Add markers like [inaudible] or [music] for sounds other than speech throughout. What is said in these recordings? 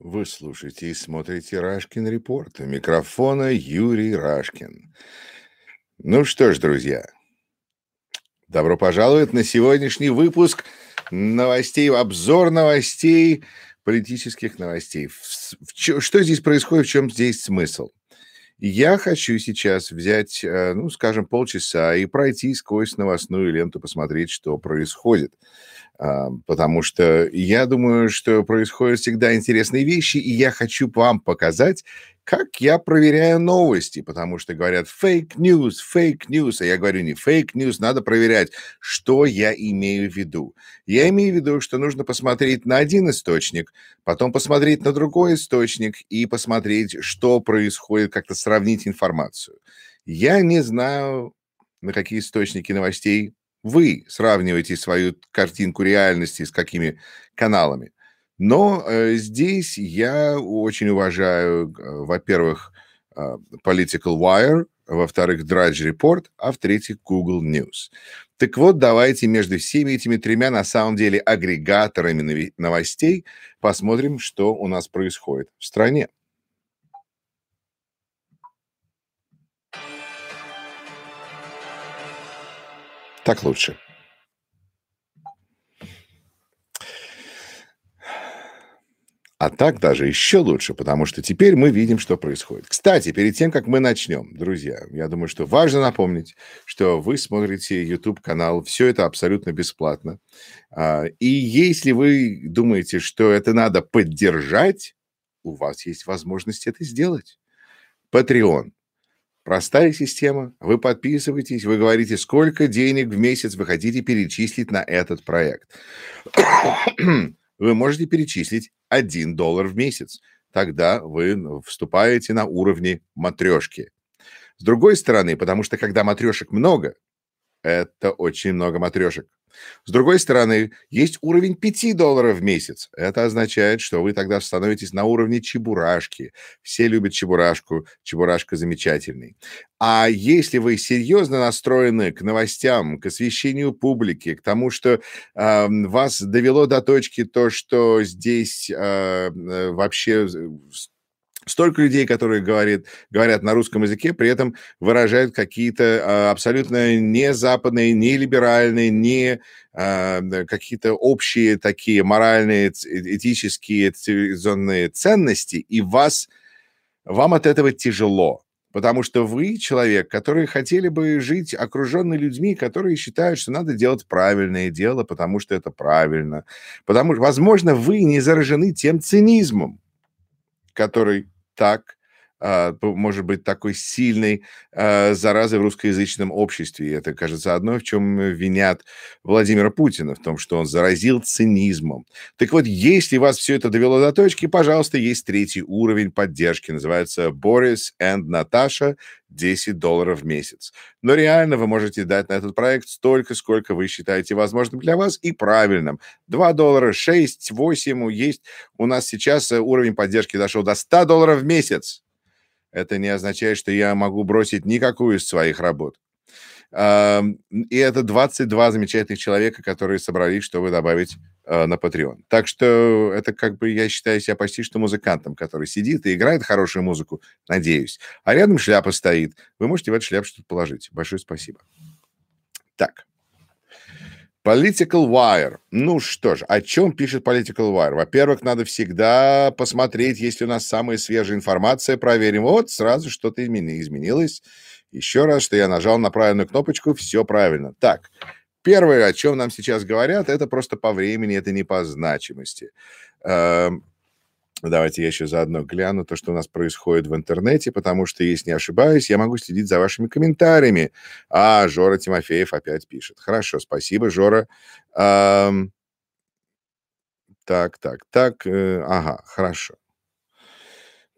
Вы слушаете и смотрите Рашкин Репорт. У микрофона Юрий Рашкин. Ну что ж, друзья, добро пожаловать на сегодняшний выпуск новостей, обзор новостей, политических новостей. Что здесь происходит, в чем здесь смысл? Я хочу сейчас взять, э, ну, скажем, полчаса и пройти сквозь новостную ленту, посмотреть, что происходит. А, потому что я думаю, что происходят всегда интересные вещи, и я хочу вам показать, как я проверяю новости, потому что говорят fake news, fake news, а я говорю не fake news, надо проверять, что я имею в виду. Я имею в виду, что нужно посмотреть на один источник, потом посмотреть на другой источник и посмотреть, что происходит, как-то сравнить информацию. Я не знаю, на какие источники новостей вы сравниваете свою картинку реальности с какими каналами. Но э, здесь я очень уважаю, э, во-первых, э, Political Wire, во-вторых, Drudge Report, а в-третьих, Google News. Так вот, давайте между всеми этими тремя, на самом деле, агрегаторами новостей посмотрим, что у нас происходит в стране. Так лучше. А так даже еще лучше, потому что теперь мы видим, что происходит. Кстати, перед тем, как мы начнем, друзья, я думаю, что важно напомнить, что вы смотрите YouTube-канал, все это абсолютно бесплатно. А, и если вы думаете, что это надо поддержать, у вас есть возможность это сделать. Patreon. Простая система. Вы подписываетесь, вы говорите, сколько денег в месяц вы хотите перечислить на этот проект. [coughs] Вы можете перечислить 1 доллар в месяц. Тогда вы вступаете на уровне матрешки. С другой стороны, потому что когда матрешек много, это очень много матрешек. С другой стороны, есть уровень 5 долларов в месяц. Это означает, что вы тогда становитесь на уровне чебурашки. Все любят чебурашку, чебурашка замечательный. А если вы серьезно настроены к новостям, к освещению публики, к тому, что э, вас довело до точки то, что здесь э, вообще столько людей, которые говорят, говорят на русском языке, при этом выражают какие-то а, абсолютно не западные, не либеральные, не а, какие-то общие такие моральные, этические, цивилизационные ценности, и вас, вам от этого тяжело. Потому что вы человек, который хотели бы жить окруженный людьми, которые считают, что надо делать правильное дело, потому что это правильно. Потому что, возможно, вы не заражены тем цинизмом, который так а, может быть такой сильной а, заразой в русскоязычном обществе. И это, кажется, одно, в чем винят Владимира Путина, в том, что он заразил цинизмом. Так вот, если вас все это довело до точки, пожалуйста, есть третий уровень поддержки, называется Борис and Наташа, 10 долларов в месяц. Но реально вы можете дать на этот проект столько, сколько вы считаете возможным для вас и правильным. 2 доллара, 6, 8 есть. У нас сейчас э, уровень поддержки дошел до 100 долларов в месяц это не означает, что я могу бросить никакую из своих работ. И это 22 замечательных человека, которые собрались, чтобы добавить а, на Patreon. Так что это как бы я считаю себя почти что музыкантом, который сидит и играет хорошую музыку, надеюсь. А рядом шляпа стоит. Вы можете в эту шляпу что-то положить. Большое спасибо. Так. Political Wire. Ну что ж, о чем пишет Political Wire? Во-первых, надо всегда посмотреть, есть ли у нас самая свежая информация, проверим. Вот, сразу что-то изменилось. Еще раз, что я нажал на правильную кнопочку, все правильно. Так, первое, о чем нам сейчас говорят, это просто по времени, это не по значимости. Давайте я еще заодно гляну то, что у нас происходит в интернете, потому что, если не ошибаюсь, я могу следить за вашими комментариями. А, Жора Тимофеев опять пишет. Хорошо, спасибо, Жора. Эм... Так, так, так. Э, ага, хорошо.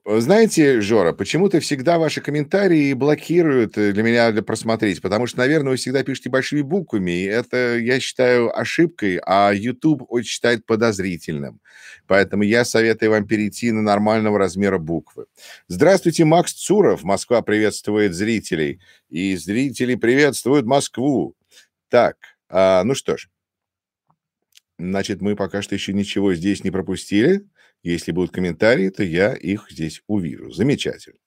Знаете, Жора, почему-то всегда ваши комментарии блокируют э, для меня для просмотреть, потому что, наверное, вы всегда пишете большими буквами, и это, я считаю, ошибкой, а YouTube очень считает подозрительным. Поэтому я советую вам перейти на нормального размера буквы. Здравствуйте, Макс Цуров. Москва приветствует зрителей. И зрители приветствуют Москву. Так, а, ну что ж. Значит, мы пока что еще ничего здесь не пропустили. Если будут комментарии, то я их здесь увижу. Замечательно.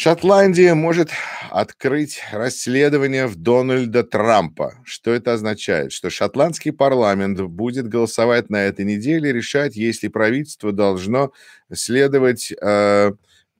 Шотландия может открыть расследование в Дональда Трампа. Что это означает? Что шотландский парламент будет голосовать на этой неделе, решать, если правительство должно следовать э,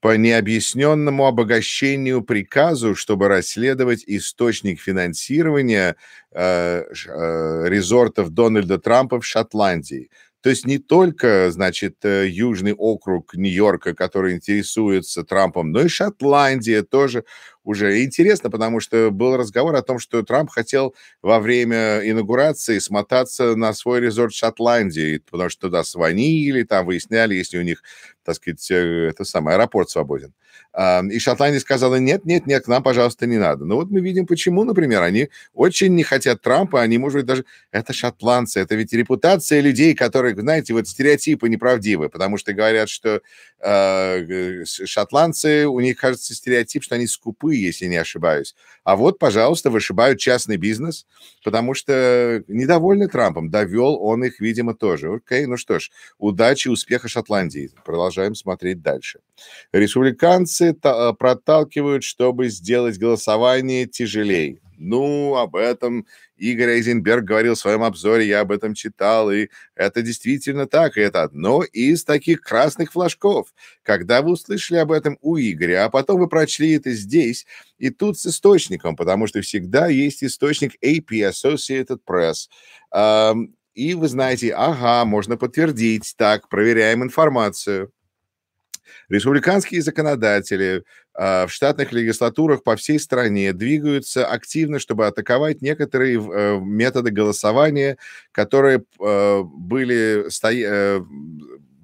по необъясненному обогащению приказу, чтобы расследовать источник финансирования э, э, резортов Дональда Трампа в Шотландии. То есть не только, значит, э, Южный округ Нью-Йорка, который интересуется Трампом, но и Шотландия тоже уже интересно, потому что был разговор о том, что Трамп хотел во время инаугурации смотаться на свой резорт Шотландии, потому что туда звонили, там выясняли, если у них, так сказать, э, это самый аэропорт свободен. И Шотландия сказала, нет, нет, нет, к нам, пожалуйста, не надо. Ну вот мы видим, почему, например, они очень не хотят Трампа, они, может быть, даже... Это шотландцы, это ведь репутация людей, которые, знаете, вот стереотипы неправдивые, потому что говорят, что э, шотландцы, у них, кажется, стереотип, что они скупые, если не ошибаюсь. А вот, пожалуйста, вышибают частный бизнес, потому что недовольны Трампом, довел он их, видимо, тоже. Окей, ну что ж, удачи, успеха Шотландии. Продолжаем смотреть дальше. Республиканцы э, проталкивают, чтобы сделать голосование тяжелее. Ну, об этом Игорь Эйзенберг говорил в своем обзоре, я об этом читал, и это действительно так, и это одно из таких красных флажков. Когда вы услышали об этом у Игоря, а потом вы прочли это здесь, и тут с источником, потому что всегда есть источник AP, Associated Press, и вы знаете, ага, можно подтвердить, так, проверяем информацию. Республиканские законодатели в штатных легислатурах по всей стране двигаются активно, чтобы атаковать некоторые э, методы голосования, которые э, были стоя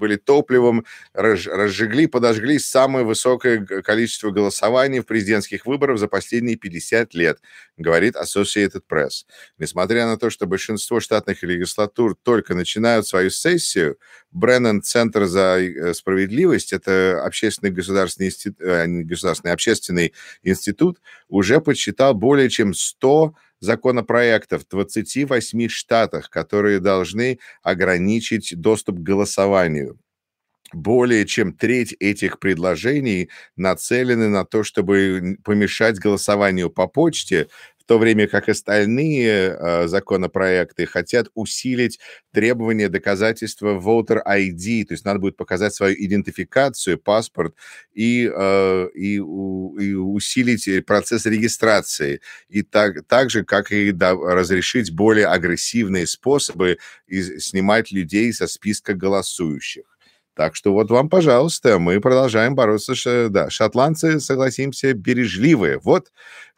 были топливом, разжигли, подожгли самое высокое количество голосований в президентских выборах за последние 50 лет, говорит Associated Press. Несмотря на то, что большинство штатных легислатур только начинают свою сессию, Бреннан Центр за э, справедливость, это общественный государственный, институт, э, государственный общественный институт, уже подсчитал более чем 100 законопроектов в 28 штатах, которые должны ограничить доступ к голосованию. Более чем треть этих предложений нацелены на то, чтобы помешать голосованию по почте, в то время как остальные э, законопроекты хотят усилить требования доказательства voter ID, то есть надо будет показать свою идентификацию, паспорт и, э, и, и усилить процесс регистрации, и так, так же, как и разрешить более агрессивные способы снимать людей со списка голосующих. Так что вот вам, пожалуйста, мы продолжаем бороться. Да, шотландцы, согласимся, бережливые. Вот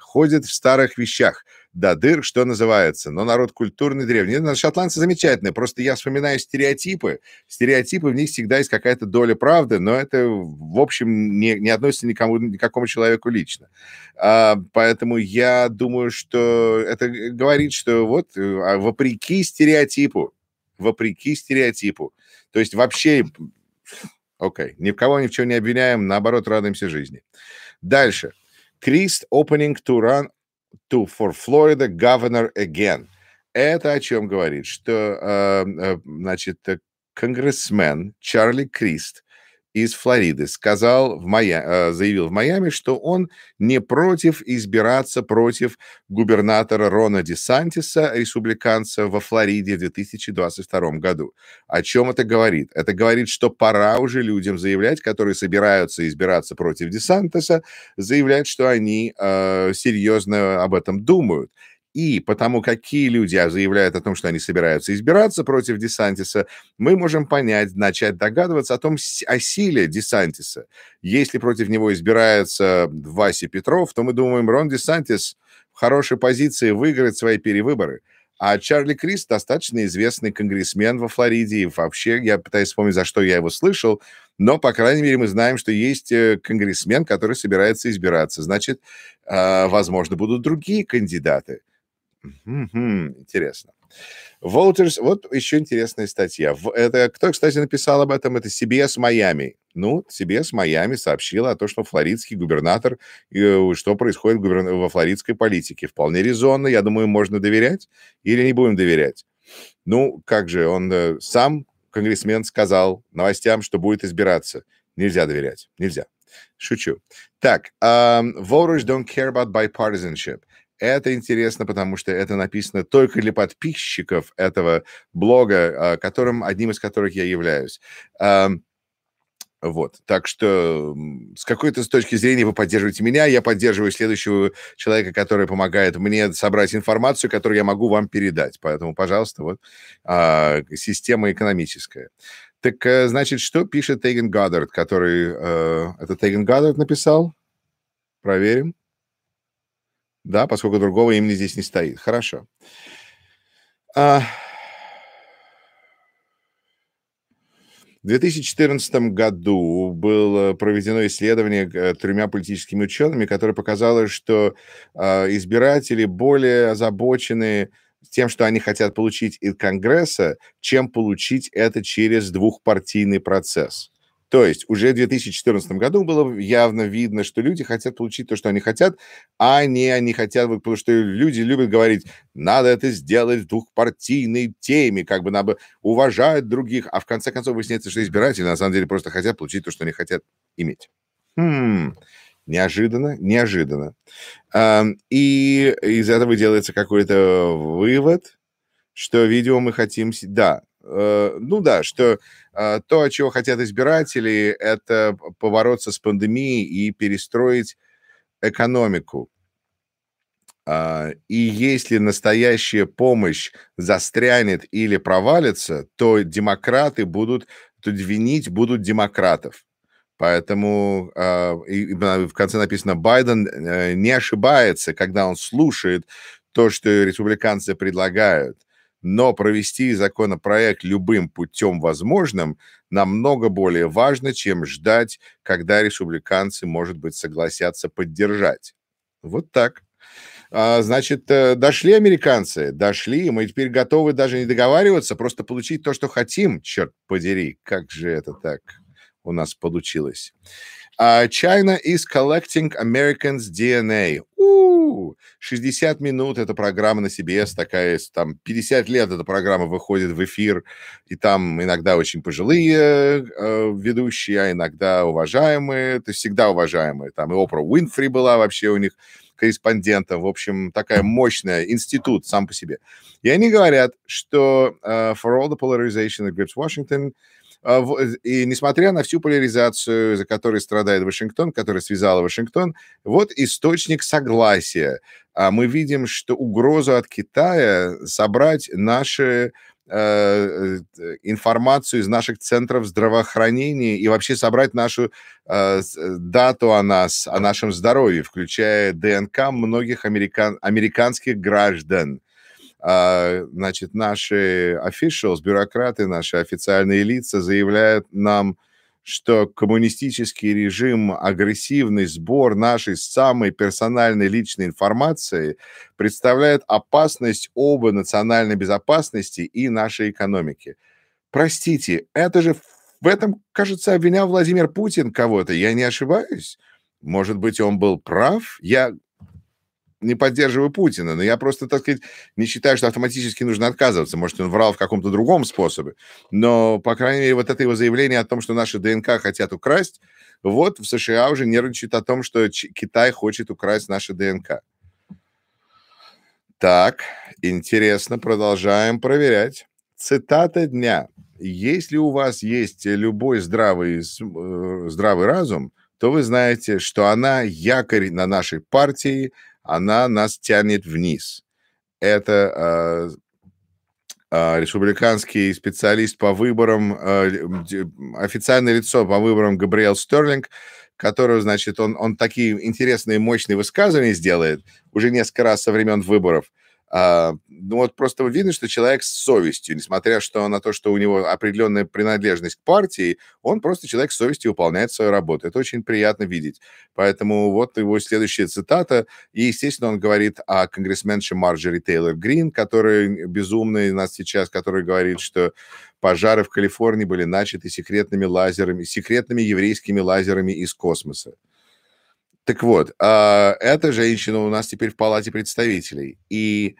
ходят в старых вещах до дыр, что называется. Но народ культурный, древний. Шотландцы замечательные, просто я вспоминаю стереотипы. Стереотипы, в них всегда есть какая-то доля правды, но это, в общем, не, не относится никому, никакому человеку лично. А, поэтому я думаю, что это говорит, что вот а вопреки стереотипу, вопреки стереотипу, то есть вообще Окей. Okay. Ни в кого ни в чем не обвиняем, наоборот, радуемся жизни. Дальше. Christ opening to run to for Florida governor again. Это о чем говорит? Что, э, э, значит, конгрессмен Чарли Крист из Флориды сказал в Майами, э, заявил в Майами, что он не против избираться против губернатора Рона Десантиса, республиканца во Флориде в 2022 году. О чем это говорит? Это говорит, что пора уже людям заявлять, которые собираются избираться против Десантиса, заявлять, что они э, серьезно об этом думают. И потому какие люди заявляют о том, что они собираются избираться против Десантиса, мы можем понять, начать догадываться о том, о силе Десантиса. Если против него избирается Вася Петров, то мы думаем, Рон Десантис в хорошей позиции выиграет свои перевыборы. А Чарли Крис достаточно известный конгрессмен во Флориде. И вообще, я пытаюсь вспомнить, за что я его слышал. Но, по крайней мере, мы знаем, что есть э, конгрессмен, который собирается избираться. Значит, а, возможно, будут другие кандидаты. Интересно. Voters, вот еще интересная статья. Это кто, кстати, написал об этом? Это CBS Майами. Ну, CBS Майами сообщила о том, что флоридский губернатор, э, что происходит во флоридской политике. Вполне резонно, я думаю, можно доверять или не будем доверять. Ну, как же, он э, сам конгрессмен сказал новостям, что будет избираться. Нельзя доверять. Нельзя. Шучу. Так, um, voters don't care about bipartisanship. Это интересно, потому что это написано только для подписчиков этого блога, а, которым, одним из которых я являюсь. Вот, так что с какой-то с точки зрения вы поддерживаете меня, я поддерживаю следующего человека, который помогает мне собрать информацию, которую я могу вам передать. Поэтому, пожалуйста, вот а, система экономическая. Так, э, значит, что пишет Тейген Гаддард, который... Э, это Тейген Гаддард написал? Проверим. Да, поскольку другого имени здесь не стоит. Хорошо. А... В 2014 году было проведено исследование э, тремя политическими учеными, которое показало, что э, избиратели более озабочены тем, что они хотят получить из Конгресса, чем получить это через двухпартийный процесс. То есть уже в 2014 году было явно видно, что люди хотят получить то, что они хотят, а не они хотят, потому что люди любят говорить, надо это сделать в двухпартийной теме, как бы надо уважать других, а в конце концов выясняется, что избиратели на самом деле просто хотят получить то, что они хотят иметь. Хм, неожиданно, неожиданно. И из этого делается какой-то вывод, что, видео мы хотим... Да, ну да, что э, то, чего хотят избиратели, это побороться с пандемией и перестроить экономику. А, и если настоящая помощь застрянет или провалится, то демократы будут, тут винить будут демократов. Поэтому а, в конце написано, Байден э, не ошибается, когда он слушает то, что республиканцы предлагают но провести законопроект любым путем возможным намного более важно, чем ждать, когда республиканцы, может быть, согласятся поддержать. Вот так. А, значит, э, дошли американцы, дошли, мы теперь готовы даже не договариваться, просто получить то, что хотим, черт подери, как же это так у нас получилось. Uh, China is collecting Americans' DNA. У-у-у! 60 минут эта программа на CBS такая, там 50 лет эта программа выходит в эфир, и там иногда очень пожилые э, ведущие, а иногда уважаемые, то есть всегда уважаемые. Там и Опра Уинфри была вообще у них корреспондентом. В общем, такая мощная институт сам по себе. И они говорят, что uh, for all the polarization that grips Washington, и несмотря на всю поляризацию, за которой страдает Вашингтон, которая связала Вашингтон, вот источник согласия. А мы видим, что угрозу от Китая собрать наши э, э, информацию из наших центров здравоохранения и вообще собрать нашу э, дату о нас, о нашем здоровье, включая ДНК многих американ, американских граждан. А, значит, наши officials, бюрократы, наши официальные лица заявляют нам, что коммунистический режим, агрессивный сбор нашей самой персональной личной информации представляет опасность оба национальной безопасности и нашей экономики. Простите, это же в этом, кажется, обвинял Владимир Путин кого-то. Я не ошибаюсь? Может быть, он был прав? Я не поддерживаю Путина, но я просто, так сказать, не считаю, что автоматически нужно отказываться. Может, он врал в каком-то другом способе. Но, по крайней мере, вот это его заявление о том, что наши ДНК хотят украсть, вот в США уже нервничают о том, что Китай хочет украсть наши ДНК. Так, интересно, продолжаем проверять. Цитата дня. Если у вас есть любой здравый, э, здравый разум, то вы знаете, что она якорь на нашей партии, она нас тянет вниз. Это э, э, республиканский специалист по выборам, э, официальное лицо по выборам Габриэл Стерлинг, которого, значит, он, он такие интересные, мощные высказывания сделает уже несколько раз со времен выборов – а, ну вот просто видно, что человек с совестью, несмотря что на то, что у него определенная принадлежность к партии, он просто человек с совестью выполняет свою работу. Это очень приятно видеть. Поэтому вот его следующая цитата. И, естественно, он говорит о конгрессменше Марджори Тейлор Грин, который безумный у нас сейчас, который говорит, что пожары в Калифорнии были начаты секретными лазерами, секретными еврейскими лазерами из космоса. Так вот, а, эта женщина у нас теперь в Палате представителей. И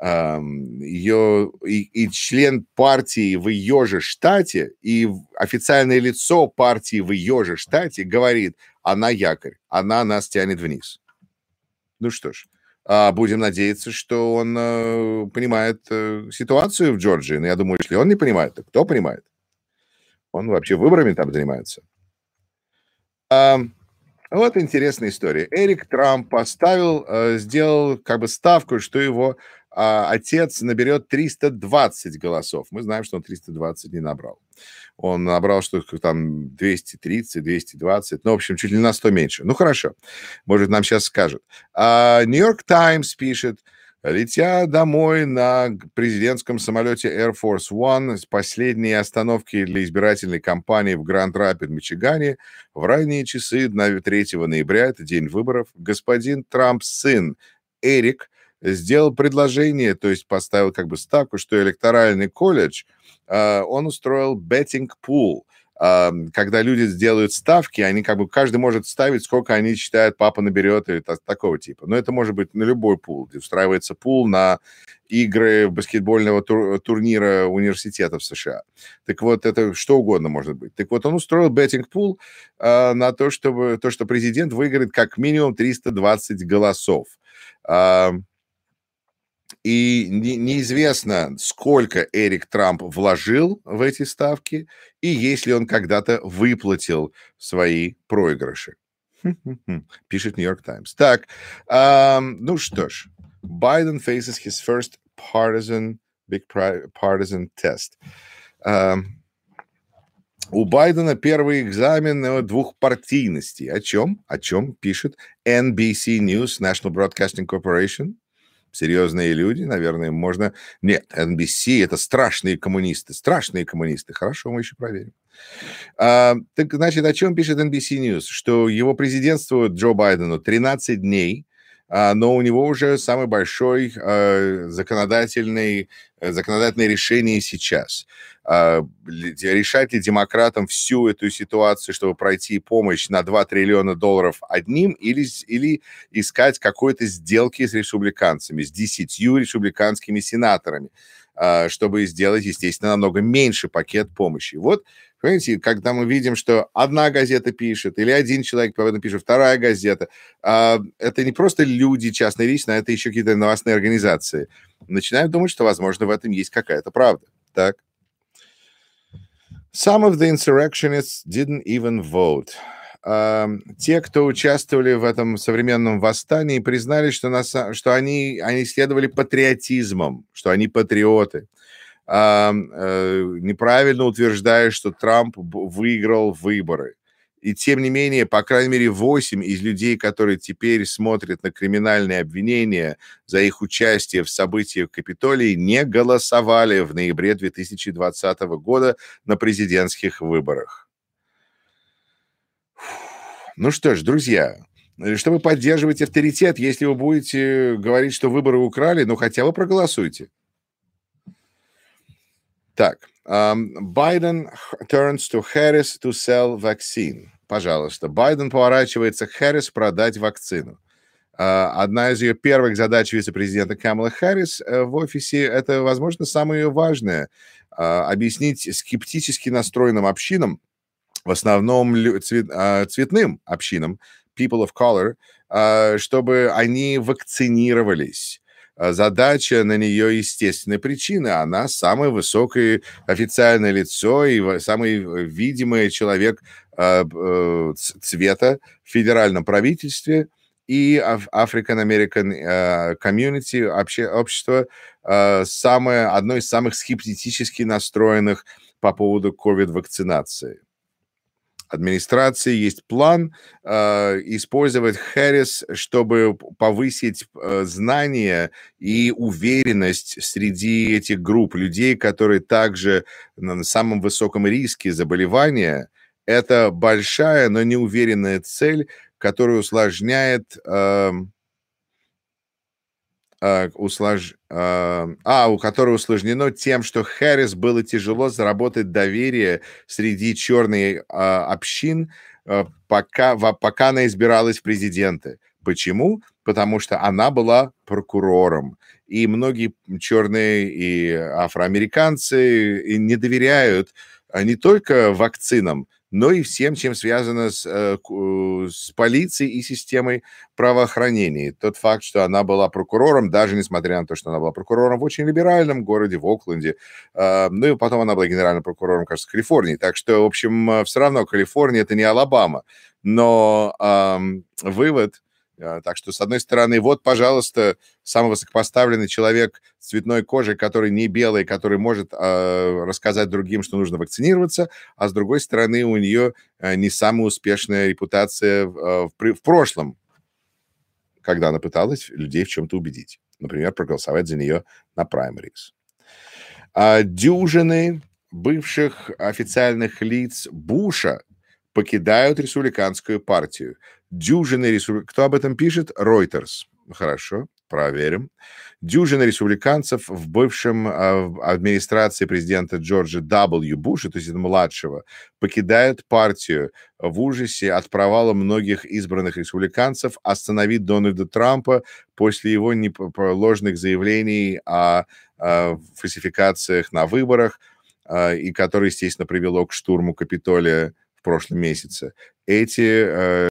ее и, и член партии в ее же штате, и официальное лицо партии в ее же штате говорит, она якорь, она нас тянет вниз. Ну что ж, а, будем надеяться, что он э, понимает э, ситуацию в Джорджии. Но я думаю, если он не понимает, то кто понимает? Он вообще выборами там занимается. Вот интересная история. Эрик Трамп поставил, э, сделал как бы ставку, что его а, отец наберет 320 голосов. Мы знаем, что он 320 не набрал. Он набрал что-то там 230, 220, ну, в общем, чуть ли на 100 меньше. Ну, хорошо, может, нам сейчас скажут. Нью-Йорк uh, Таймс пишет, Летя домой на президентском самолете Air Force One с последней остановки для избирательной кампании в Гранд-Рапид, Мичигане, в ранние часы 3 ноября, это день выборов, господин Трамп сын Эрик сделал предложение, то есть поставил как бы ставку, что электоральный колледж, uh, он устроил pool – когда люди сделают ставки, они как бы каждый может ставить, сколько они считают, папа наберет или такого типа. Но это может быть на любой пул, устраивается пул на игры баскетбольного тур, турнира университетов США. Так вот, это что угодно может быть. Так вот, он устроил беттинг-пул э, на то, чтобы то, что президент выиграет как минимум 320 голосов. Э, и не, неизвестно, сколько Эрик Трамп вложил в эти ставки, и если он когда-то выплатил свои проигрыши. Пишет Нью-Йорк Таймс. Так, um, ну что ж, Байден faces his first partisan, big partisan test. Um, у Байдена первый экзамен двухпартийности. О чем? О чем пишет NBC News, National Broadcasting Corporation? Серьезные люди, наверное, можно... Нет, NBC — это страшные коммунисты, страшные коммунисты. Хорошо, мы еще проверим. А, так, значит, о чем пишет NBC News? Что его президентству Джо Байдену 13 дней, но у него уже самый большой а, законодательный, законодательное решение сейчас. А, решать ли демократам всю эту ситуацию, чтобы пройти помощь на 2 триллиона долларов одним, или, или искать какой-то сделки с республиканцами, с 10 республиканскими сенаторами, а, чтобы сделать, естественно, намного меньше пакет помощи. Вот, понимаете, когда мы видим, что одна газета пишет, или один человек по этому пишет, вторая газета, а, это не просто люди частные лично, это еще какие-то новостные организации. Начинают думать, что, возможно, в этом есть какая-то правда. Так? Some of the insurrectionists didn't even vote. Те, кто участвовали в этом современном восстании, признали, что, на, что они, они следовали патриотизмом, что они патриоты. Uh, неправильно утверждая, что Трамп выиграл выборы. И тем не менее, по крайней мере, 8 из людей, которые теперь смотрят на криминальные обвинения за их участие в событиях в Капитолии, не голосовали в ноябре 2020 года на президентских выборах. Ну что ж, друзья, чтобы поддерживать авторитет, если вы будете говорить, что выборы украли, ну хотя бы проголосуйте. Так, Байден turns to Harris to sell vaccine. Пожалуйста, Байден поворачивается к Харрис продать вакцину. А, одна из ее первых задач вице-президента Камала Харрис э, в офисе – это, возможно, самое важное – объяснить скептически настроенным общинам, в основном а, цветным общинам, people of color, чтобы они вакцинировались а, задача на нее естественной причины. Она самое высокое официальное лицо и самый видимый человек а, э, цвета в федеральном правительстве и African American а, Community, общество, самое, одно из самых скептически настроенных по поводу COVID-вакцинации администрации есть план э, использовать Харрис, чтобы повысить э, знания и уверенность среди этих групп людей, которые также на самом высоком риске заболевания. Это большая, но неуверенная цель, которая усложняет э, э, услож... э, а, у которой усложнено тем, что Харрис было тяжело заработать доверие среди черной э, общин, э, пока, в, пока она избиралась в президенты. Почему? Потому что она была прокурором. И многие черные и афроамериканцы не доверяют а, не только вакцинам, но и всем, чем связано с, э, с полицией и системой правоохранения. Тот факт, что она была прокурором, даже несмотря на то, что она была прокурором в очень либеральном городе, в Окленде, э, ну и потом она была генеральным прокурором, кажется, Калифорнии. Так что, в общем, э, все равно Калифорния – это не Алабама. Но э, вывод – так что, с одной стороны, вот, пожалуйста, самый высокопоставленный человек цветной кожей, который не белый, который может э, рассказать другим, что нужно вакцинироваться, а с другой стороны, у нее э, не самая успешная репутация в, э, в, в прошлом, когда она пыталась людей в чем-то убедить. Например, проголосовать за нее на праймерис. А дюжины бывших официальных лиц Буша покидают республиканскую партию дюжины республиканцев. Кто об этом пишет? Reuters. Хорошо, проверим. Дюжина республиканцев в бывшем э, администрации президента Джорджа W. Буша, то есть младшего, покидают партию в ужасе от провала многих избранных республиканцев остановить Дональда Трампа после его ложных заявлений о, о фальсификациях на выборах, э, и которое, естественно, привело к штурму Капитолия в прошлом месяце. Эти э,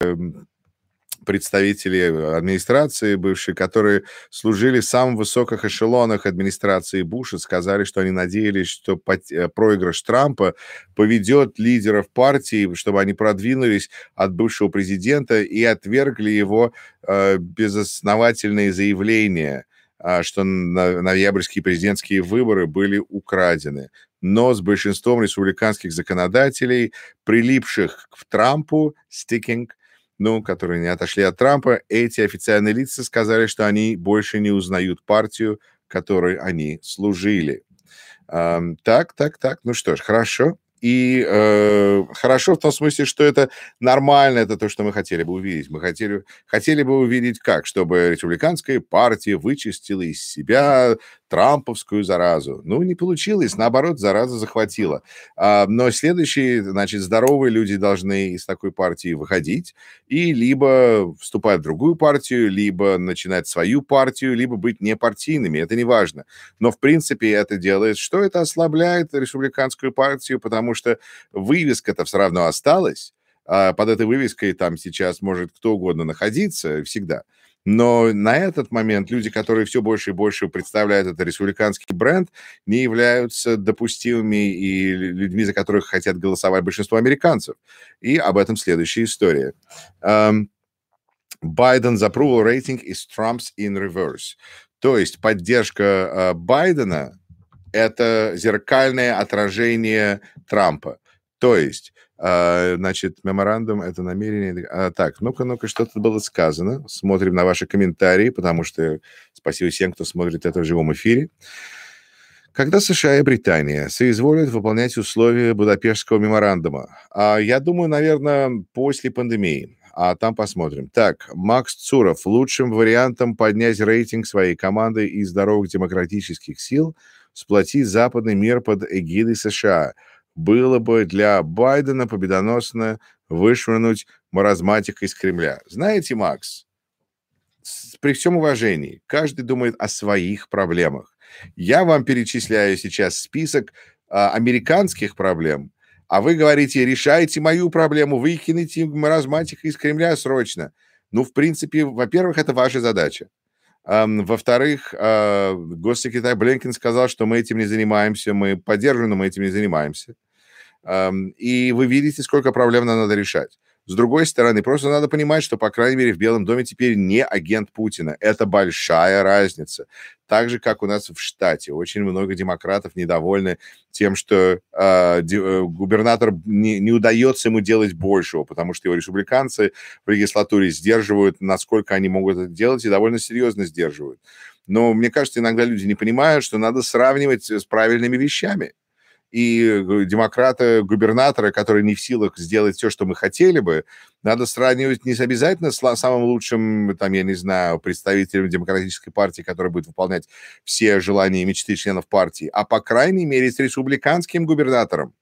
представители администрации бывшие, которые служили в самых высоких эшелонах администрации Буша, сказали, что они надеялись, что э, проигрыш Трампа поведет лидеров партии, чтобы они продвинулись от бывшего президента и отвергли его э, безосновательные заявления, э, что ноябрьские президентские выборы были украдены но с большинством республиканских законодателей, прилипших к Трампу, sticking, ну, которые не отошли от Трампа, эти официальные лица сказали, что они больше не узнают партию, которой они служили. Эм, так, так, так, ну что ж, хорошо. И э, хорошо в том смысле, что это нормально, это то, что мы хотели бы увидеть. Мы хотели, хотели бы увидеть как? Чтобы республиканская партия вычистила из себя трамповскую заразу. Ну, не получилось, наоборот, зараза захватила. А, но следующие, значит, здоровые люди должны из такой партии выходить и либо вступать в другую партию, либо начинать свою партию, либо быть непартийными, это не важно. Но, в принципе, это делает, что это ослабляет республиканскую партию, потому что вывеска-то все равно осталась, а под этой вывеской там сейчас может кто угодно находиться всегда – но на этот момент люди, которые все больше и больше представляют этот республиканский бренд, не являются допустимыми и людьми, за которых хотят голосовать большинство американцев. И об этом следующая история. Biden's approval rating is Trump's in reverse. То есть поддержка uh, Байдена – это зеркальное отражение Трампа. То есть значит, меморандум – это намерение. А, так, ну-ка, ну-ка, что-то было сказано. Смотрим на ваши комментарии, потому что спасибо всем, кто смотрит это в живом эфире. Когда США и Британия соизволят выполнять условия Будапештского меморандума? А, я думаю, наверное, после пандемии. А там посмотрим. Так, Макс Цуров. Лучшим вариантом поднять рейтинг своей команды и здоровых демократических сил сплотить западный мир под эгидой США – было бы для Байдена победоносно вышвырнуть маразматика из Кремля. Знаете, Макс, при всем уважении, каждый думает о своих проблемах. Я вам перечисляю сейчас список а, американских проблем, а вы говорите, решайте мою проблему, выкините маразматика из Кремля срочно. Ну, в принципе, во-первых, это ваша задача. Во-вторых, а, госсекретарь Бленкин сказал, что мы этим не занимаемся, мы поддерживаем, но мы этим не занимаемся и вы видите, сколько проблем нам надо решать. С другой стороны, просто надо понимать, что, по крайней мере, в Белом доме теперь не агент Путина. Это большая разница. Так же, как у нас в штате. Очень много демократов недовольны тем, что э, э, губернатор не, не удается ему делать большего, потому что его республиканцы в легислатуре сдерживают, насколько они могут это делать, и довольно серьезно сдерживают. Но мне кажется, иногда люди не понимают, что надо сравнивать с правильными вещами и э, демократы, губернаторы, которые не в силах сделать все, что мы хотели бы, надо сравнивать не обязательно с самым лучшим, там, я не знаю, представителем демократической партии, который будет выполнять все желания и мечты членов партии, а по крайней мере с республиканским губернатором,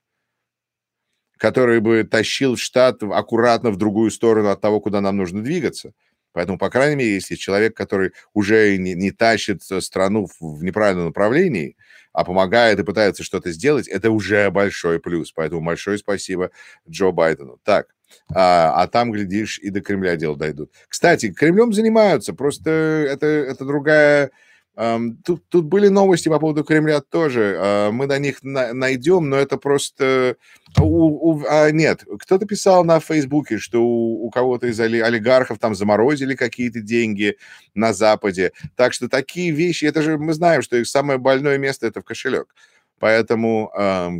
который бы тащил штат аккуратно в другую сторону от того, куда нам нужно двигаться. Поэтому, по крайней мере, если человек, который уже не, не тащит страну в, в неправильном направлении, а помогает и пытается что-то сделать, это уже большой плюс. Поэтому большое спасибо Джо Байдену. Так, а, а там, глядишь, и до Кремля дело дойдут. Кстати, Кремлем занимаются, просто это, это другая Тут, тут были новости по поводу Кремля тоже. А, мы на них на, найдем, но это просто... У, у, а нет, кто-то писал на Фейсбуке, что у, у кого-то из олигархов там заморозили какие-то деньги на Западе. Так что такие вещи, это же мы знаем, что их самое больное место это в кошелек. Поэтому э,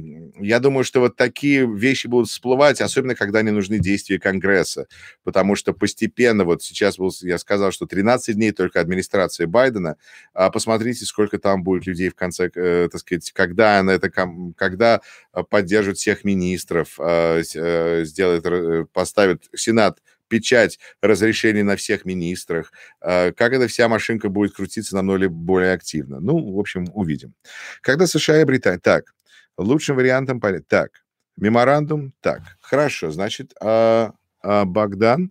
я думаю, что вот такие вещи будут всплывать, особенно когда не нужны действия Конгресса, потому что постепенно, вот сейчас был, я сказал, что 13 дней только администрация Байдена, а посмотрите, сколько там будет людей в конце, э, так сказать, когда она это, когда поддержат всех министров, э, э, сделает, э, поставит Сенат печать разрешений на всех министрах, а, как эта вся машинка будет крутиться намного более активно. Ну, в общем, увидим. Когда США и Британия... Так, лучшим вариантом... Так, меморандум... Так, хорошо, значит, а, а, Богдан...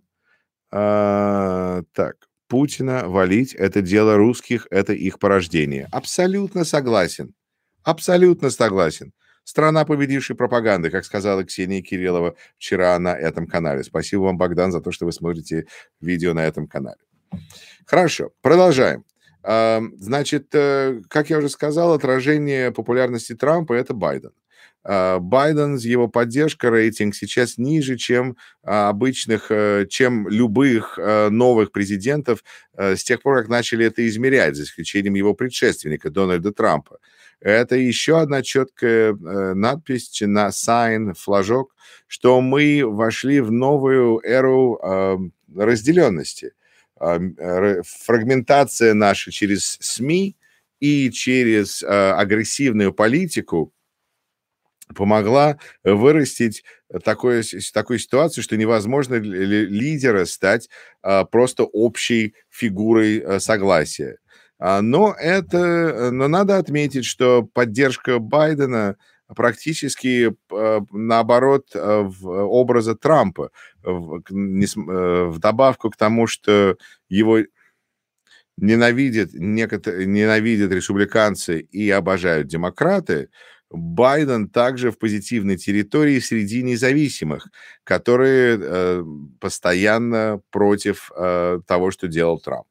А, так, Путина валить – это дело русских, это их порождение. Абсолютно согласен. Абсолютно согласен. Страна победившей пропаганды, как сказала Ксения Кириллова вчера на этом канале. Спасибо вам, Богдан, за то, что вы смотрите видео на этом канале. Хорошо, продолжаем. Значит, э, как я уже сказал, отражение популярности Трампа – это Байден. А, Байден, его поддержка, рейтинг сейчас ниже, чем а, обычных, э, чем любых э, новых президентов с тех пор, как начали это измерять, за исключением его предшественника Дональда Трампа. Это еще одна четкая э, надпись на sign, флажок, что мы вошли в новую эру э, разделенности. Э, фрагментация наша через СМИ и через э, агрессивную политику помогла вырастить такое, такую ситуацию, что невозможно лидера стать э, просто общей фигурой согласия. А, но это, э, но надо отметить, что поддержка Байдена практически а, наоборот э, в образа Трампа, в, э, добавку к тому, что его ненавидят, некоторые, ненавидят республиканцы и обожают демократы, Байден также в позитивной территории среди независимых, которые э, постоянно против э, того, что делал Трамп.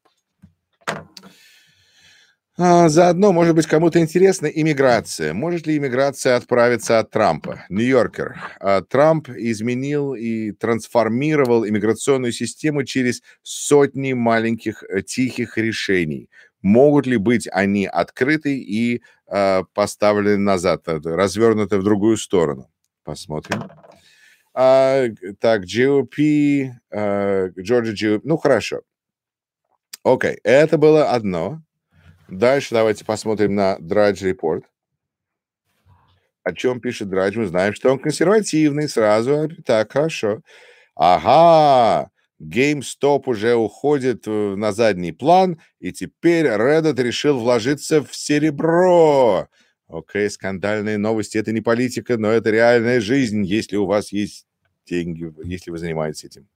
А, заодно, может быть, кому-то интересна иммиграция. Может ли иммиграция отправиться от Трампа? Нью-Йоркер. А, Трамп изменил и трансформировал иммиграционную систему через сотни маленьких э, тихих решений. Могут ли быть они открыты и э, поставлены назад, э, развернуты в другую сторону? Посмотрим. А, так, GOP, э, Georgia GOP. Ну, хорошо. Окей, это было одно. Дальше давайте посмотрим на Драдж Report. О чем пишет Драдж? Мы знаем, что он консервативный сразу. Так, хорошо. Ага, GameStop уже уходит э, на задний план, и теперь Reddit решил вложиться в серебро. Окей, скандальные новости. Это не политика, но это реальная жизнь, если у вас есть деньги, если вы занимаетесь этим.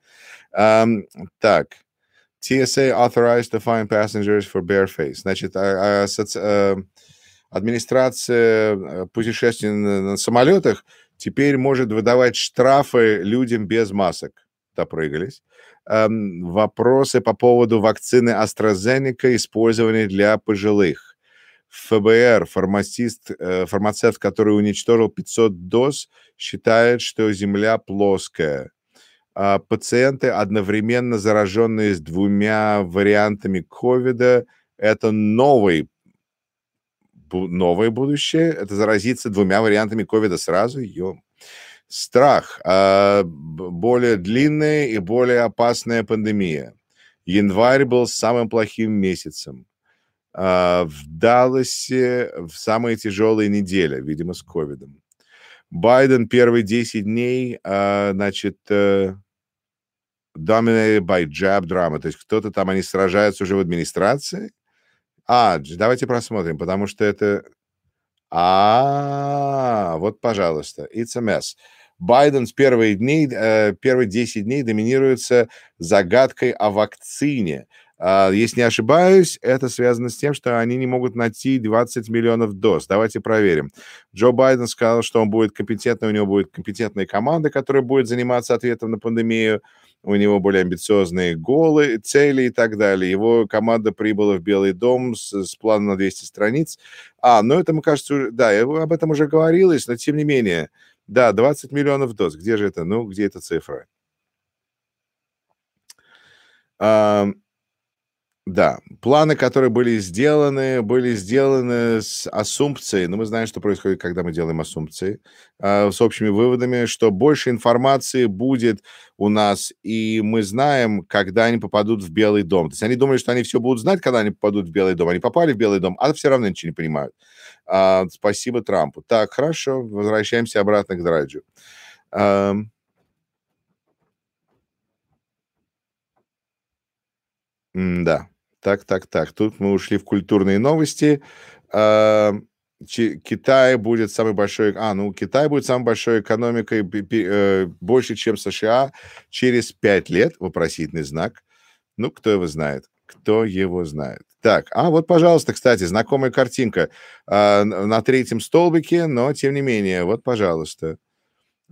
Um, так, TSA authorized to fine passengers for bareface. Значит, а, а, э, администрация э, путешествий на самолетах теперь может выдавать штрафы людям без масок. Допрыгались. Эм, вопросы по поводу вакцины AstraZeneca, использованной для пожилых. ФБР, фармацевт, э, фармацевт, который уничтожил 500 доз, считает, что Земля плоская. А, пациенты, одновременно зараженные с двумя вариантами ковида, это новый, новое будущее, это заразиться двумя вариантами ковида сразу, ё. Страх, а, более длинная и более опасная пандемия. Январь был самым плохим месяцем. А, в Далласе в самые тяжелые недели, видимо, с ковидом. Байден первые 10 дней, а, значит, э, dominated by jab drama, то есть кто-то там, они сражаются уже в администрации. А, давайте просмотрим, потому что это... А, вот, пожалуйста, it's a mess. Байден с первых дней, э, первые 10 дней доминируется загадкой о вакцине. А, если не ошибаюсь, это связано с тем, что они не могут найти 20 миллионов доз. Давайте проверим. Джо Байден сказал, что он будет компетентный, у него будет компетентная команда, которая будет заниматься ответом на пандемию. У него более амбициозные голы, цели и так далее. Его команда прибыла в Белый дом с, с планом на 200 страниц. А, ну это, мне кажется, да, я об этом уже говорилось, но тем не менее, да, 20 миллионов доз. Где же это? Ну, где эта цифра? Да, планы, которые были сделаны, были сделаны с ассумпцией, но мы знаем, что происходит, когда мы делаем ассумпции, э, с общими выводами, что больше информации будет у нас, и мы знаем, когда они попадут в Белый дом. То есть они думали, что они все будут знать, когда они попадут в Белый дом. Они попали в Белый дом, а все равно ничего не понимают. Э, спасибо Трампу. Так, хорошо, возвращаемся обратно к Драджу. Да. Так, так, так. Тут мы ушли в культурные новости. А, Китай будет самой большой... А, ну, Китай будет самой большой экономикой э, больше, чем США через пять лет. Вопросительный знак. Ну, кто его знает? Кто его знает? Так, а вот, пожалуйста, кстати, знакомая картинка а, на третьем столбике, но тем не менее, вот, пожалуйста.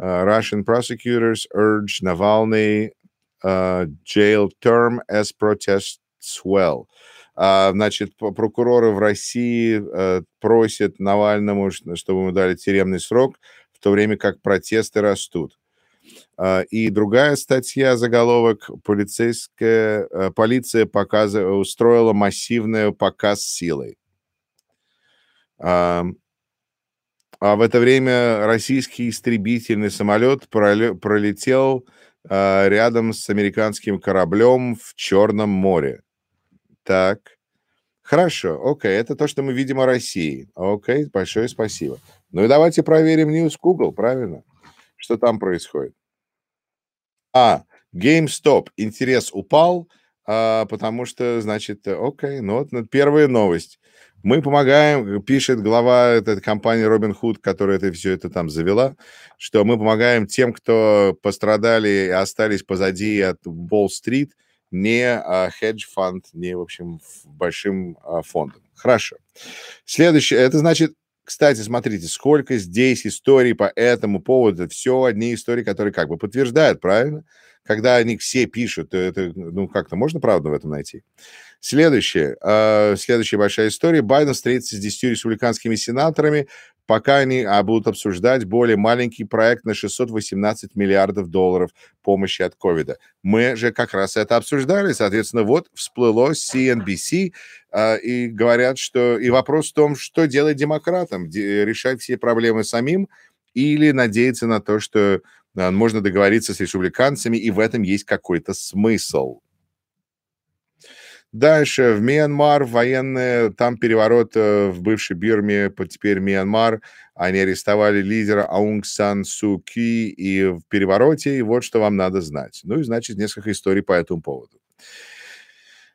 Uh, Russian prosecutors urge Navalny jail term as protest swell. А, значит, прокуроры в России э, просят Навальному, чтобы ему дали тюремный срок, в то время как протесты растут. А, и другая статья, заголовок, полицейская, э, полиция показ, устроила массивный показ силой. А в это время российский истребительный самолет пролетел рядом с американским кораблем в Черном море. Так. Хорошо, окей, это то, что мы видим о России. Окей, большое спасибо. Ну и давайте проверим News Google, правильно? Что там происходит? А, GameStop. Интерес упал, а, потому что, значит, окей, ну вот первая новость. Мы помогаем, пишет глава этой компании Робин Худ, которая это все это там завела, что мы помогаем тем, кто пострадали и остались позади от Уолл-стрит, не а, хедж-фонд, не, в общем, большим а, фондом. Хорошо. Следующее, это значит, кстати, смотрите, сколько здесь историй по этому поводу. Все одни истории, которые как бы подтверждают, правильно? Когда они все пишут, это, ну, как-то можно правду в этом найти. Следующее, э, следующая большая история. Байден встретится с 10 республиканскими сенаторами пока они а, будут обсуждать более маленький проект на 618 миллиардов долларов помощи от ковида. Мы же как раз это обсуждали, соответственно, вот всплыло CNBC, а, и говорят, что... И вопрос в том, что делать демократам, решать все проблемы самим или надеяться на то, что а, можно договориться с республиканцами, и в этом есть какой-то смысл. Дальше в Мьянмар военные, там переворот э, в бывшей Бирме, теперь Мьянмар. Они арестовали лидера Аунг Сан Су Ки и в перевороте, и вот что вам надо знать. Ну и, значит, несколько историй по этому поводу.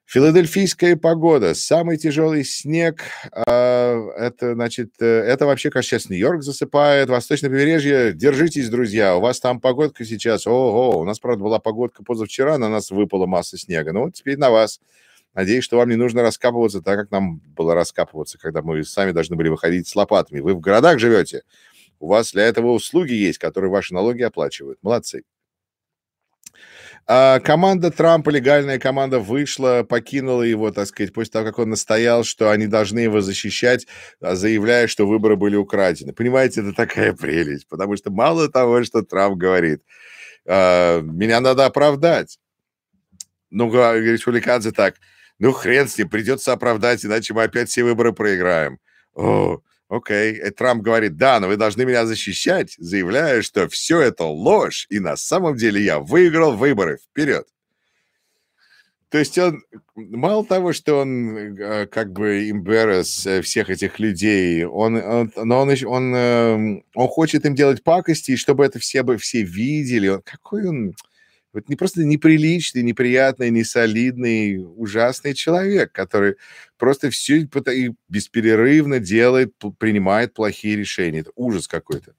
Филадельфийская погода, самый тяжелый снег, э, это, значит, э, это вообще, как сейчас Нью-Йорк засыпает, восточное побережье, держитесь, друзья, у вас там погодка сейчас, ого, у нас, правда, была погодка позавчера, на нас выпала масса снега, ну вот теперь на вас. Надеюсь, что вам не нужно раскапываться так, как нам было раскапываться, когда мы сами должны были выходить с лопатами. Вы в городах живете. У вас для этого услуги есть, которые ваши налоги оплачивают. Молодцы. А команда Трампа, легальная команда, вышла, покинула его, так сказать, после того, как он настоял, что они должны его защищать, а, заявляя, что выборы были украдены. Понимаете, это такая [laughs] прелесть, потому что мало того, что Трамп говорит, «А, меня надо оправдать. Ну, говорит республиканцы так, ну, хрен с ним, придется оправдать, иначе мы опять все выборы проиграем. О, окей. И Трамп говорит, да, но вы должны меня защищать, заявляя, что все это ложь, и на самом деле я выиграл выборы. Вперед. То есть он, мало того, что он э, как бы embarrass э, всех этих людей, он, он, но он, он, эм, он хочет им делать пакости, чтобы это все бы все видели. Какой он Вот не просто неприличный, неприятный, несолидный, ужасный человек, который просто все и бесперерывно делает, принимает плохие решения. Это ужас какой-то.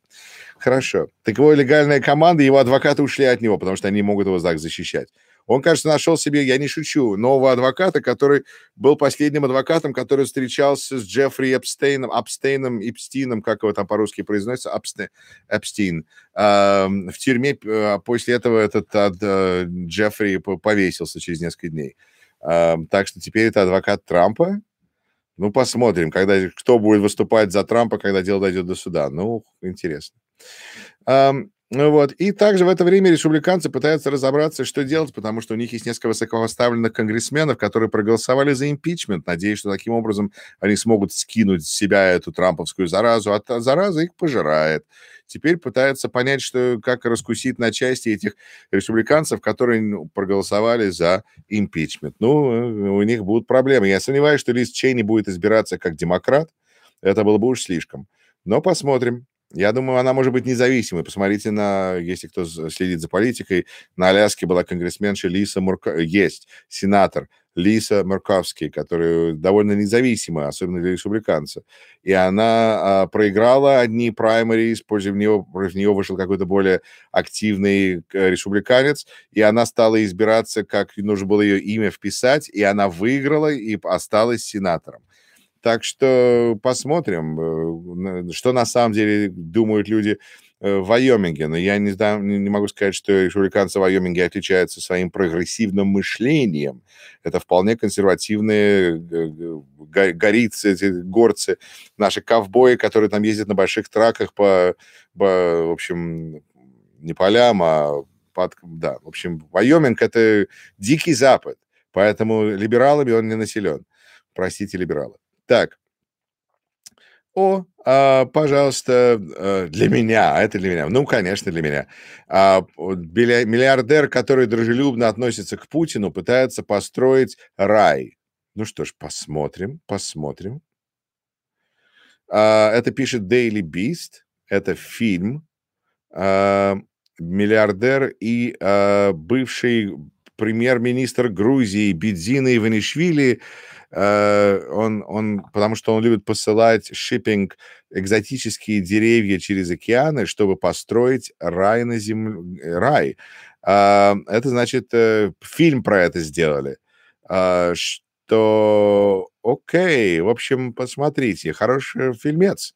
Хорошо. Так его легальная команда, его адвокаты ушли от него, потому что они не могут его так защищать. Он, кажется, нашел себе, я не шучу, нового адвоката, который был последним адвокатом, который встречался с Джеффри Эпстейном, Апстейном, Эпстином, как его там по-русски произносится, Апсте, Эпстин. Э, в тюрьме э, после этого этот от, э, Джеффри повесился через несколько дней. Э, так что теперь это адвокат Трампа. Ну, посмотрим, когда, кто будет выступать за Трампа, когда дело дойдет до суда. Ну, интересно. Ну вот. И также в это время республиканцы пытаются разобраться, что делать, потому что у них есть несколько высокопоставленных конгрессменов, которые проголосовали за импичмент, надеясь, что таким образом они смогут скинуть с себя эту трамповскую заразу, а зараза их пожирает. Теперь пытаются понять, что, как раскусить на части этих республиканцев, которые ну, проголосовали за импичмент. Ну, у них будут проблемы. Я сомневаюсь, что Лиз Чейни будет избираться как демократ. Это было бы уж слишком. Но посмотрим. Я думаю, она может быть независимой. Посмотрите на, если кто следит за политикой, на Аляске была конгрессменша Лиса Мурко... есть сенатор Лиса Мурковский, которая довольно независимая, особенно для республиканца. И она а, проиграла одни праймари, против нее, против нее вышел какой-то более активный э, республиканец, и она стала избираться, как нужно было ее имя вписать, и она выиграла и осталась сенатором. Так что посмотрим, э, что на самом деле думают люди э, в Вайоминге. Но я не, знаю, не могу сказать, что республиканцы в Вайоминге отличаются своим прогрессивным мышлением. Это вполне консервативные горицы, горцы, наши ковбои, которые там ездят на больших траках по, по в общем, не полям, а под, да, в общем, Вайоминг – это дикий запад, поэтому либералами он не населен. Простите, либералы. Так. О, а, пожалуйста, э, для меня, это для меня, ну, конечно, для меня. А, миллиардер, который дружелюбно относится к Путину, пытается построить рай. Ну что ж, посмотрим, посмотрим. А, это пишет Daily Beast, это фильм. А, миллиардер и а, бывший премьер-министр Грузии Бедзина Иванишвили он, он, потому что он любит посылать шиппинг экзотические деревья через океаны, чтобы построить рай на земле, рай. А, это значит, э, фильм про это сделали. А, что, окей, в общем, посмотрите, хороший фильмец.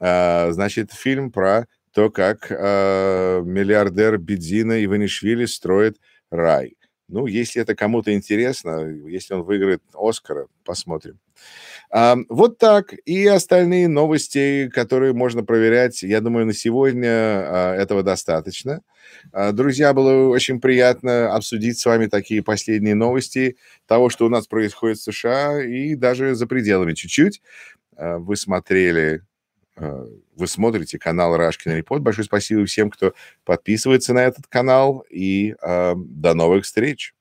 А, значит, фильм про то, как миллиардер Бедзина Иванишвили строит рай. Ну, если это кому-то интересно, если он выиграет Оскара, посмотрим. А, вот так. И остальные новости, которые можно проверять, я думаю, на сегодня а, этого достаточно. А, друзья, было очень приятно обсудить с вами такие последние новости того, что у нас происходит в США и даже за пределами чуть-чуть. А, вы смотрели вы смотрите канал Рашкин Репорт. Большое спасибо всем, кто подписывается на этот канал. И э, до новых встреч.